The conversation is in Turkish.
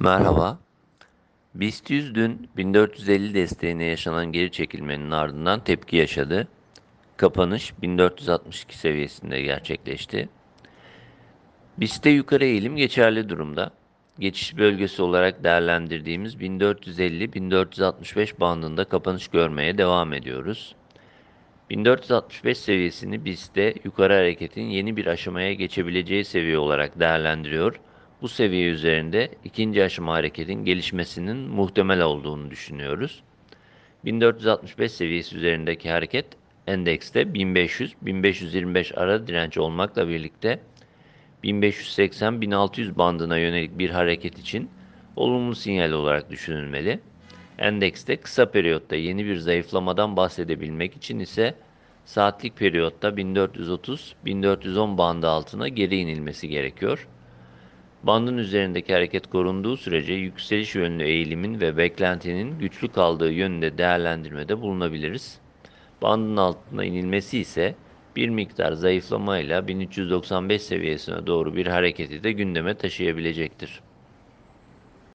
Merhaba. BIST 100 dün 1450 desteğine yaşanan geri çekilmenin ardından tepki yaşadı. Kapanış 1462 seviyesinde gerçekleşti. BIST'te yukarı eğilim geçerli durumda. Geçiş bölgesi olarak değerlendirdiğimiz 1450-1465 bandında kapanış görmeye devam ediyoruz. 1465 seviyesini BIST'te yukarı hareketin yeni bir aşamaya geçebileceği seviye olarak değerlendiriyor. Bu seviye üzerinde ikinci aşama hareketin gelişmesinin muhtemel olduğunu düşünüyoruz. 1465 seviyesi üzerindeki hareket endekste 1500-1525 ara direnç olmakla birlikte 1580-1600 bandına yönelik bir hareket için olumlu sinyal olarak düşünülmeli. Endekste kısa periyotta yeni bir zayıflamadan bahsedebilmek için ise saatlik periyotta 1430-1410 bandı altına geri inilmesi gerekiyor. Bandın üzerindeki hareket korunduğu sürece yükseliş yönlü eğilimin ve beklentinin güçlü kaldığı yönünde değerlendirmede bulunabiliriz. Bandın altına inilmesi ise bir miktar zayıflamayla 1395 seviyesine doğru bir hareketi de gündeme taşıyabilecektir.